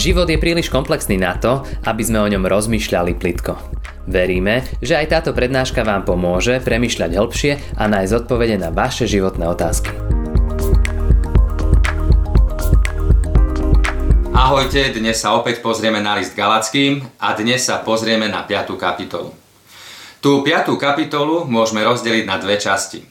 Život je príliš komplexný na to, aby sme o ňom rozmýšľali plitko. Veríme, že aj táto prednáška vám pomôže premyšľať hĺbšie a nájsť odpovede na vaše životné otázky. Ahojte, dnes sa opäť pozrieme na list Galackým a dnes sa pozrieme na 5. kapitolu. Tú 5. kapitolu môžeme rozdeliť na dve časti.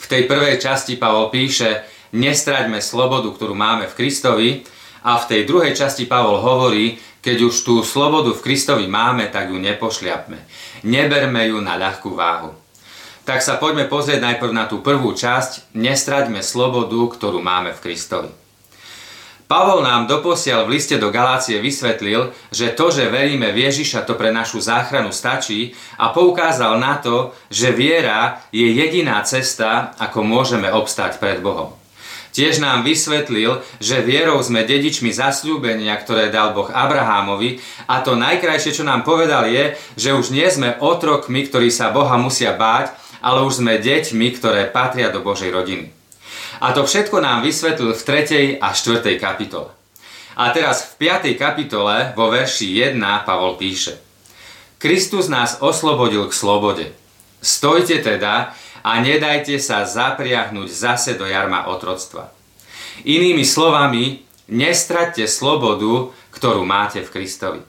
V tej prvej časti Pavol píše, nestraďme slobodu, ktorú máme v Kristovi a v tej druhej časti Pavol hovorí, keď už tú slobodu v Kristovi máme, tak ju nepošliapme. Neberme ju na ľahkú váhu. Tak sa poďme pozrieť najprv na tú prvú časť, nestraďme slobodu, ktorú máme v Kristovi. Pavol nám doposiaľ v liste do Galácie vysvetlil, že to, že veríme v Ježiša, to pre našu záchranu stačí a poukázal na to, že viera je jediná cesta, ako môžeme obstať pred Bohom. Tiež nám vysvetlil, že vierou sme dedičmi zasľúbenia, ktoré dal Boh Abrahámovi a to najkrajšie, čo nám povedal je, že už nie sme otrokmi, ktorí sa Boha musia báť, ale už sme deťmi, ktoré patria do Božej rodiny. A to všetko nám vysvetlil v 3. a 4. kapitole. A teraz v 5. kapitole vo verši 1 Pavol píše Kristus nás oslobodil k slobode. Stojte teda a nedajte sa zapriahnuť zase do jarma otroctva. Inými slovami, nestraťte slobodu, ktorú máte v Kristovi.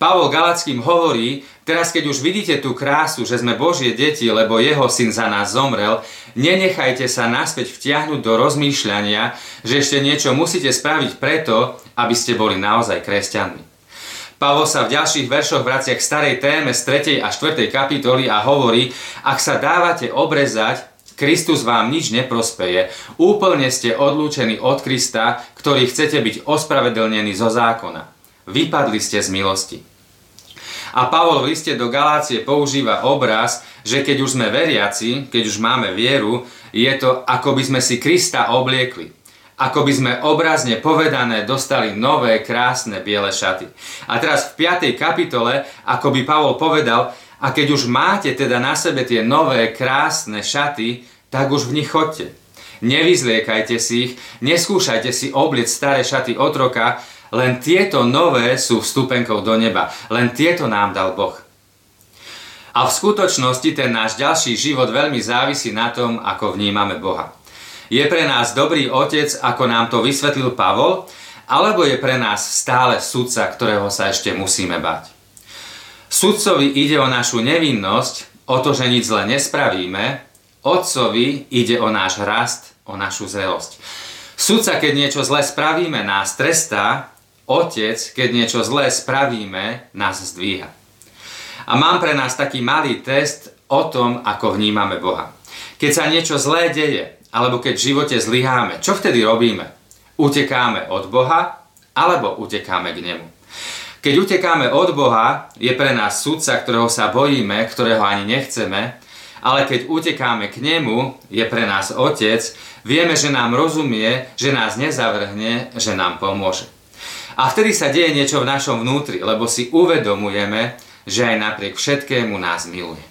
Pavol Galackým hovorí, teraz keď už vidíte tú krásu, že sme Božie deti, lebo jeho syn za nás zomrel, nenechajte sa naspäť vtiahnuť do rozmýšľania, že ešte niečo musíte spraviť preto, aby ste boli naozaj kresťanmi. Pavol sa v ďalších veršoch vracia k starej téme z 3. a 4. kapitoly a hovorí, ak sa dávate obrezať, Kristus vám nič neprospeje. Úplne ste odlúčení od Krista, ktorý chcete byť ospravedlnení zo zákona. Vypadli ste z milosti. A Pavol v liste do Galácie používa obraz, že keď už sme veriaci, keď už máme vieru, je to ako by sme si Krista obliekli ako by sme obrazne povedané dostali nové krásne biele šaty. A teraz v 5. kapitole, ako by Pavol povedal, a keď už máte teda na sebe tie nové krásne šaty, tak už v nich chodte. Nevyzliekajte si ich, neskúšajte si obliec staré šaty otroka, len tieto nové sú vstupenkou do neba. Len tieto nám dal Boh. A v skutočnosti ten náš ďalší život veľmi závisí na tom, ako vnímame Boha. Je pre nás dobrý otec, ako nám to vysvetlil Pavol, alebo je pre nás stále sudca, ktorého sa ešte musíme bať? Sudcovi ide o našu nevinnosť, o to, že nič zle nespravíme, otcovi ide o náš rast, o našu zrelosť. Sudca, keď niečo zle spravíme, nás trestá, otec, keď niečo zlé spravíme, nás zdvíha. A mám pre nás taký malý test o tom, ako vnímame Boha. Keď sa niečo zlé deje, alebo keď v živote zlyháme, čo vtedy robíme? Utekáme od Boha alebo utekáme k nemu? Keď utekáme od Boha, je pre nás sudca, ktorého sa bojíme, ktorého ani nechceme, ale keď utekáme k nemu, je pre nás Otec, vieme, že nám rozumie, že nás nezavrhne, že nám pomôže. A vtedy sa deje niečo v našom vnútri, lebo si uvedomujeme, že aj napriek všetkému nás miluje.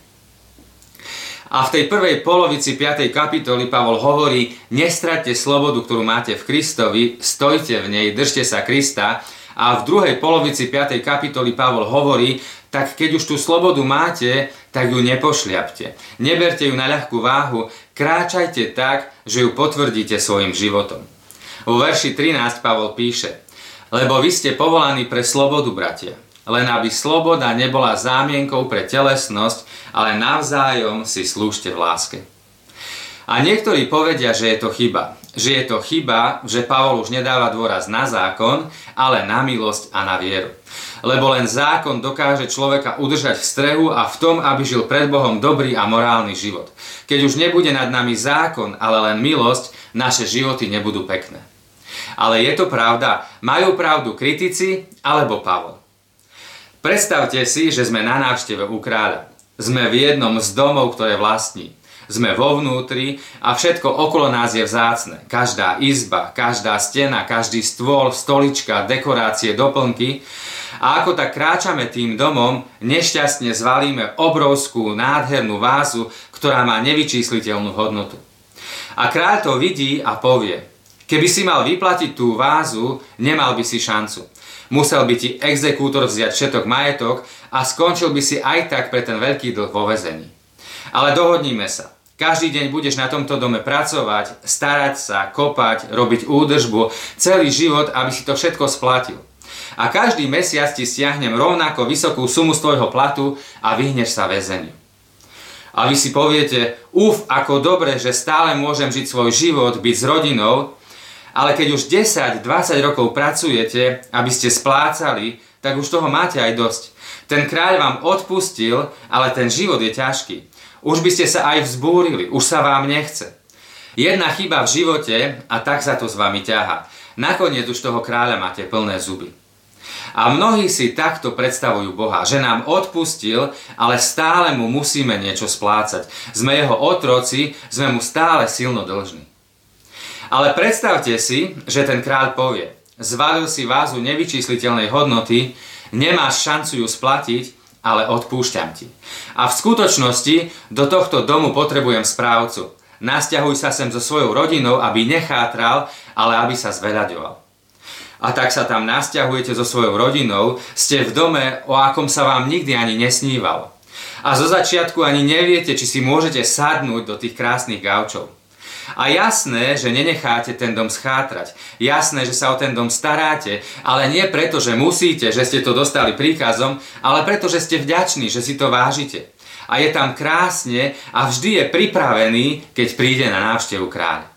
A v tej prvej polovici 5. kapitoly Pavol hovorí, nestraťte slobodu, ktorú máte v Kristovi, stojte v nej, držte sa Krista. A v druhej polovici 5. kapitoly Pavol hovorí, tak keď už tú slobodu máte, tak ju nepošliapte. Neberte ju na ľahkú váhu, kráčajte tak, že ju potvrdíte svojim životom. Vo verši 13 Pavol píše, lebo vy ste povolaní pre slobodu, bratia len aby sloboda nebola zámienkou pre telesnosť, ale navzájom si slúžte v láske. A niektorí povedia, že je to chyba. Že je to chyba, že Pavol už nedáva dôraz na zákon, ale na milosť a na vieru. Lebo len zákon dokáže človeka udržať v strehu a v tom, aby žil pred Bohom dobrý a morálny život. Keď už nebude nad nami zákon, ale len milosť, naše životy nebudú pekné. Ale je to pravda, majú pravdu kritici alebo Pavol. Predstavte si, že sme na návšteve u kráľa. Sme v jednom z domov, ktoré vlastní. Sme vo vnútri a všetko okolo nás je vzácne. Každá izba, každá stena, každý stôl, stolička, dekorácie, doplnky. A ako tak kráčame tým domom, nešťastne zvalíme obrovskú, nádhernú vázu, ktorá má nevyčísliteľnú hodnotu. A kráľ to vidí a povie, Keby si mal vyplatiť tú vázu, nemal by si šancu. Musel by ti exekútor vziať všetok majetok a skončil by si aj tak pre ten veľký dlh vo vezení. Ale dohodníme sa. Každý deň budeš na tomto dome pracovať, starať sa, kopať, robiť údržbu, celý život, aby si to všetko splatil. A každý mesiac ti stiahnem rovnako vysokú sumu z tvojho platu a vyhneš sa väzeniu. A vy si poviete, uf, ako dobre, že stále môžem žiť svoj život, byť s rodinou, ale keď už 10-20 rokov pracujete, aby ste splácali, tak už toho máte aj dosť. Ten kráľ vám odpustil, ale ten život je ťažký. Už by ste sa aj vzbúrili, už sa vám nechce. Jedna chyba v živote a tak sa to s vami ťaha. Nakoniec už toho kráľa máte plné zuby. A mnohí si takto predstavujú Boha, že nám odpustil, ale stále mu musíme niečo splácať. Sme jeho otroci, sme mu stále silno dlžní. Ale predstavte si, že ten kráľ povie, zvalil si vázu nevyčísliteľnej hodnoty, nemáš šancu ju splatiť, ale odpúšťam ti. A v skutočnosti do tohto domu potrebujem správcu. Nasťahuj sa sem so svojou rodinou, aby nechátral, ale aby sa zveľaďoval a tak sa tam nasťahujete so svojou rodinou, ste v dome, o akom sa vám nikdy ani nesnívalo. A zo začiatku ani neviete, či si môžete sadnúť do tých krásnych gaučov. A jasné, že nenecháte ten dom schátrať. Jasné, že sa o ten dom staráte, ale nie preto, že musíte, že ste to dostali príkazom, ale preto, že ste vďační, že si to vážite. A je tam krásne a vždy je pripravený, keď príde na návštevu kráľa.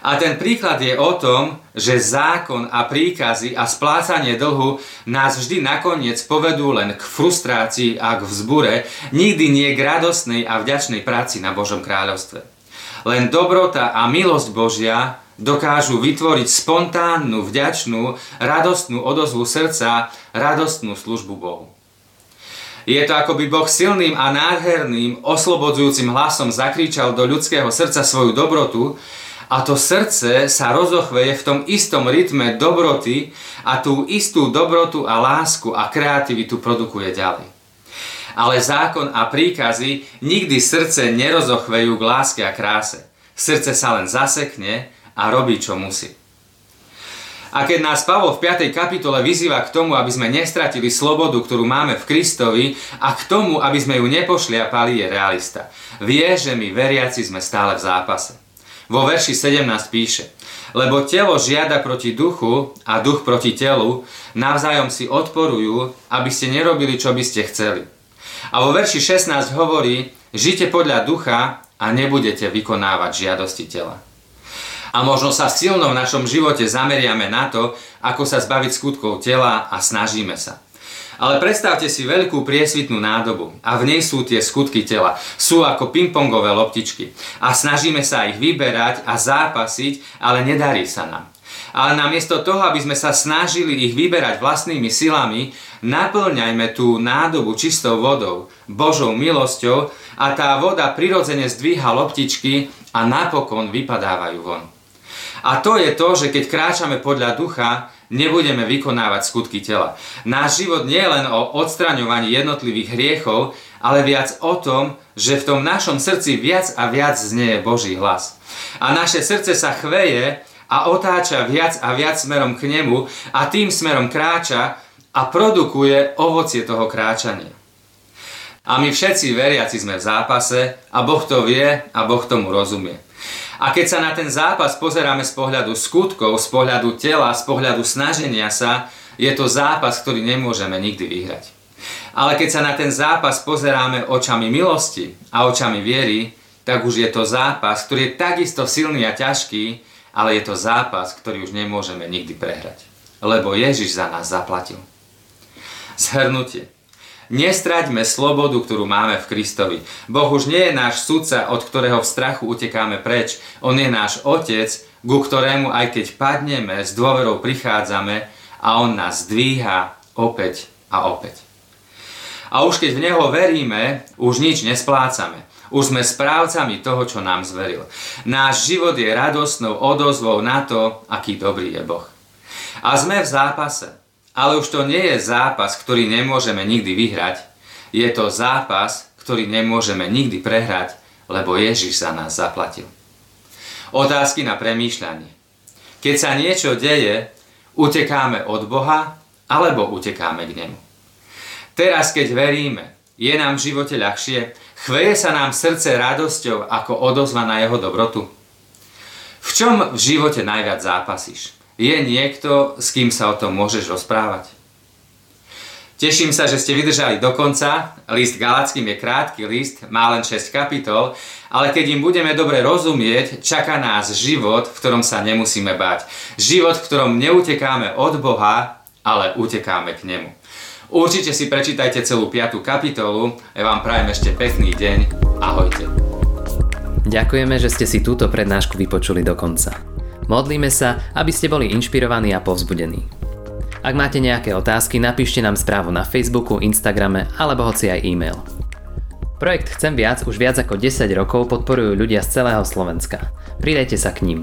A ten príklad je o tom, že zákon a príkazy a splácanie dlhu nás vždy nakoniec povedú len k frustrácii a k vzbure, nikdy nie k radostnej a vďačnej práci na Božom kráľovstve. Len dobrota a milosť Božia dokážu vytvoriť spontánnu, vďačnú, radostnú odozvu srdca, radostnú službu Bohu. Je to ako by Boh silným a nádherným, oslobodzujúcim hlasom zakričal do ľudského srdca svoju dobrotu, a to srdce sa rozochveje v tom istom rytme dobroty a tú istú dobrotu a lásku a kreativitu produkuje ďalej. Ale zákon a príkazy nikdy srdce nerozochvejú k láske a kráse. Srdce sa len zasekne a robí, čo musí. A keď nás Pavol v 5. kapitole vyzýva k tomu, aby sme nestratili slobodu, ktorú máme v Kristovi a k tomu, aby sme ju nepošliapali, je realista. Vie, že my veriaci sme stále v zápase. Vo verši 17 píše, lebo telo žiada proti duchu a duch proti telu, navzájom si odporujú, aby ste nerobili, čo by ste chceli. A vo verši 16 hovorí, žite podľa ducha a nebudete vykonávať žiadosti tela. A možno sa silno v našom živote zameriame na to, ako sa zbaviť skutkov tela a snažíme sa. Ale predstavte si veľkú priesvitnú nádobu a v nej sú tie skutky tela. Sú ako pingpongové loptičky a snažíme sa ich vyberať a zápasiť, ale nedarí sa nám. Ale namiesto toho, aby sme sa snažili ich vyberať vlastnými silami, naplňajme tú nádobu čistou vodou, Božou milosťou a tá voda prirodzene zdvíha loptičky a napokon vypadávajú von. A to je to, že keď kráčame podľa ducha, nebudeme vykonávať skutky tela. Náš život nie je len o odstraňovaní jednotlivých hriechov, ale viac o tom, že v tom našom srdci viac a viac znieje Boží hlas. A naše srdce sa chveje a otáča viac a viac smerom k nemu a tým smerom kráča a produkuje ovocie toho kráčania. A my všetci veriaci sme v zápase a Boh to vie a Boh tomu rozumie. A keď sa na ten zápas pozeráme z pohľadu skutkov, z pohľadu tela, z pohľadu snaženia sa, je to zápas, ktorý nemôžeme nikdy vyhrať. Ale keď sa na ten zápas pozeráme očami milosti a očami viery, tak už je to zápas, ktorý je takisto silný a ťažký, ale je to zápas, ktorý už nemôžeme nikdy prehrať. Lebo Ježiš za nás zaplatil. Zhrnutie. Nestraťme slobodu, ktorú máme v Kristovi. Boh už nie je náš sudca, od ktorého v strachu utekáme preč. On je náš Otec, ku ktorému aj keď padneme, s dôverou prichádzame a On nás dvíha opäť a opäť. A už keď v Neho veríme, už nič nesplácame. Už sme správcami toho, čo nám zveril. Náš život je radostnou odozvou na to, aký dobrý je Boh. A sme v zápase. Ale už to nie je zápas, ktorý nemôžeme nikdy vyhrať. Je to zápas, ktorý nemôžeme nikdy prehrať, lebo Ježiš za nás zaplatil. Otázky na premýšľanie. Keď sa niečo deje, utekáme od Boha alebo utekáme k Nemu. Teraz, keď veríme, je nám v živote ľahšie, chveje sa nám srdce radosťou ako odozva na Jeho dobrotu. V čom v živote najviac zápasíš? Je niekto, s kým sa o tom môžeš rozprávať? Teším sa, že ste vydržali do konca. List Galackým je krátky list, má len 6 kapitol, ale keď im budeme dobre rozumieť, čaká nás život, v ktorom sa nemusíme báť. Život, v ktorom neutekáme od Boha, ale utekáme k Nemu. Určite si prečítajte celú 5. kapitolu. Ja vám prajem ešte pekný deň. Ahojte. Ďakujeme, že ste si túto prednášku vypočuli do konca. Modlíme sa, aby ste boli inšpirovaní a povzbudení. Ak máte nejaké otázky, napíšte nám správu na Facebooku, Instagrame alebo hoci aj e-mail. Projekt Chcem viac už viac ako 10 rokov podporujú ľudia z celého Slovenska. Pridajte sa k ním.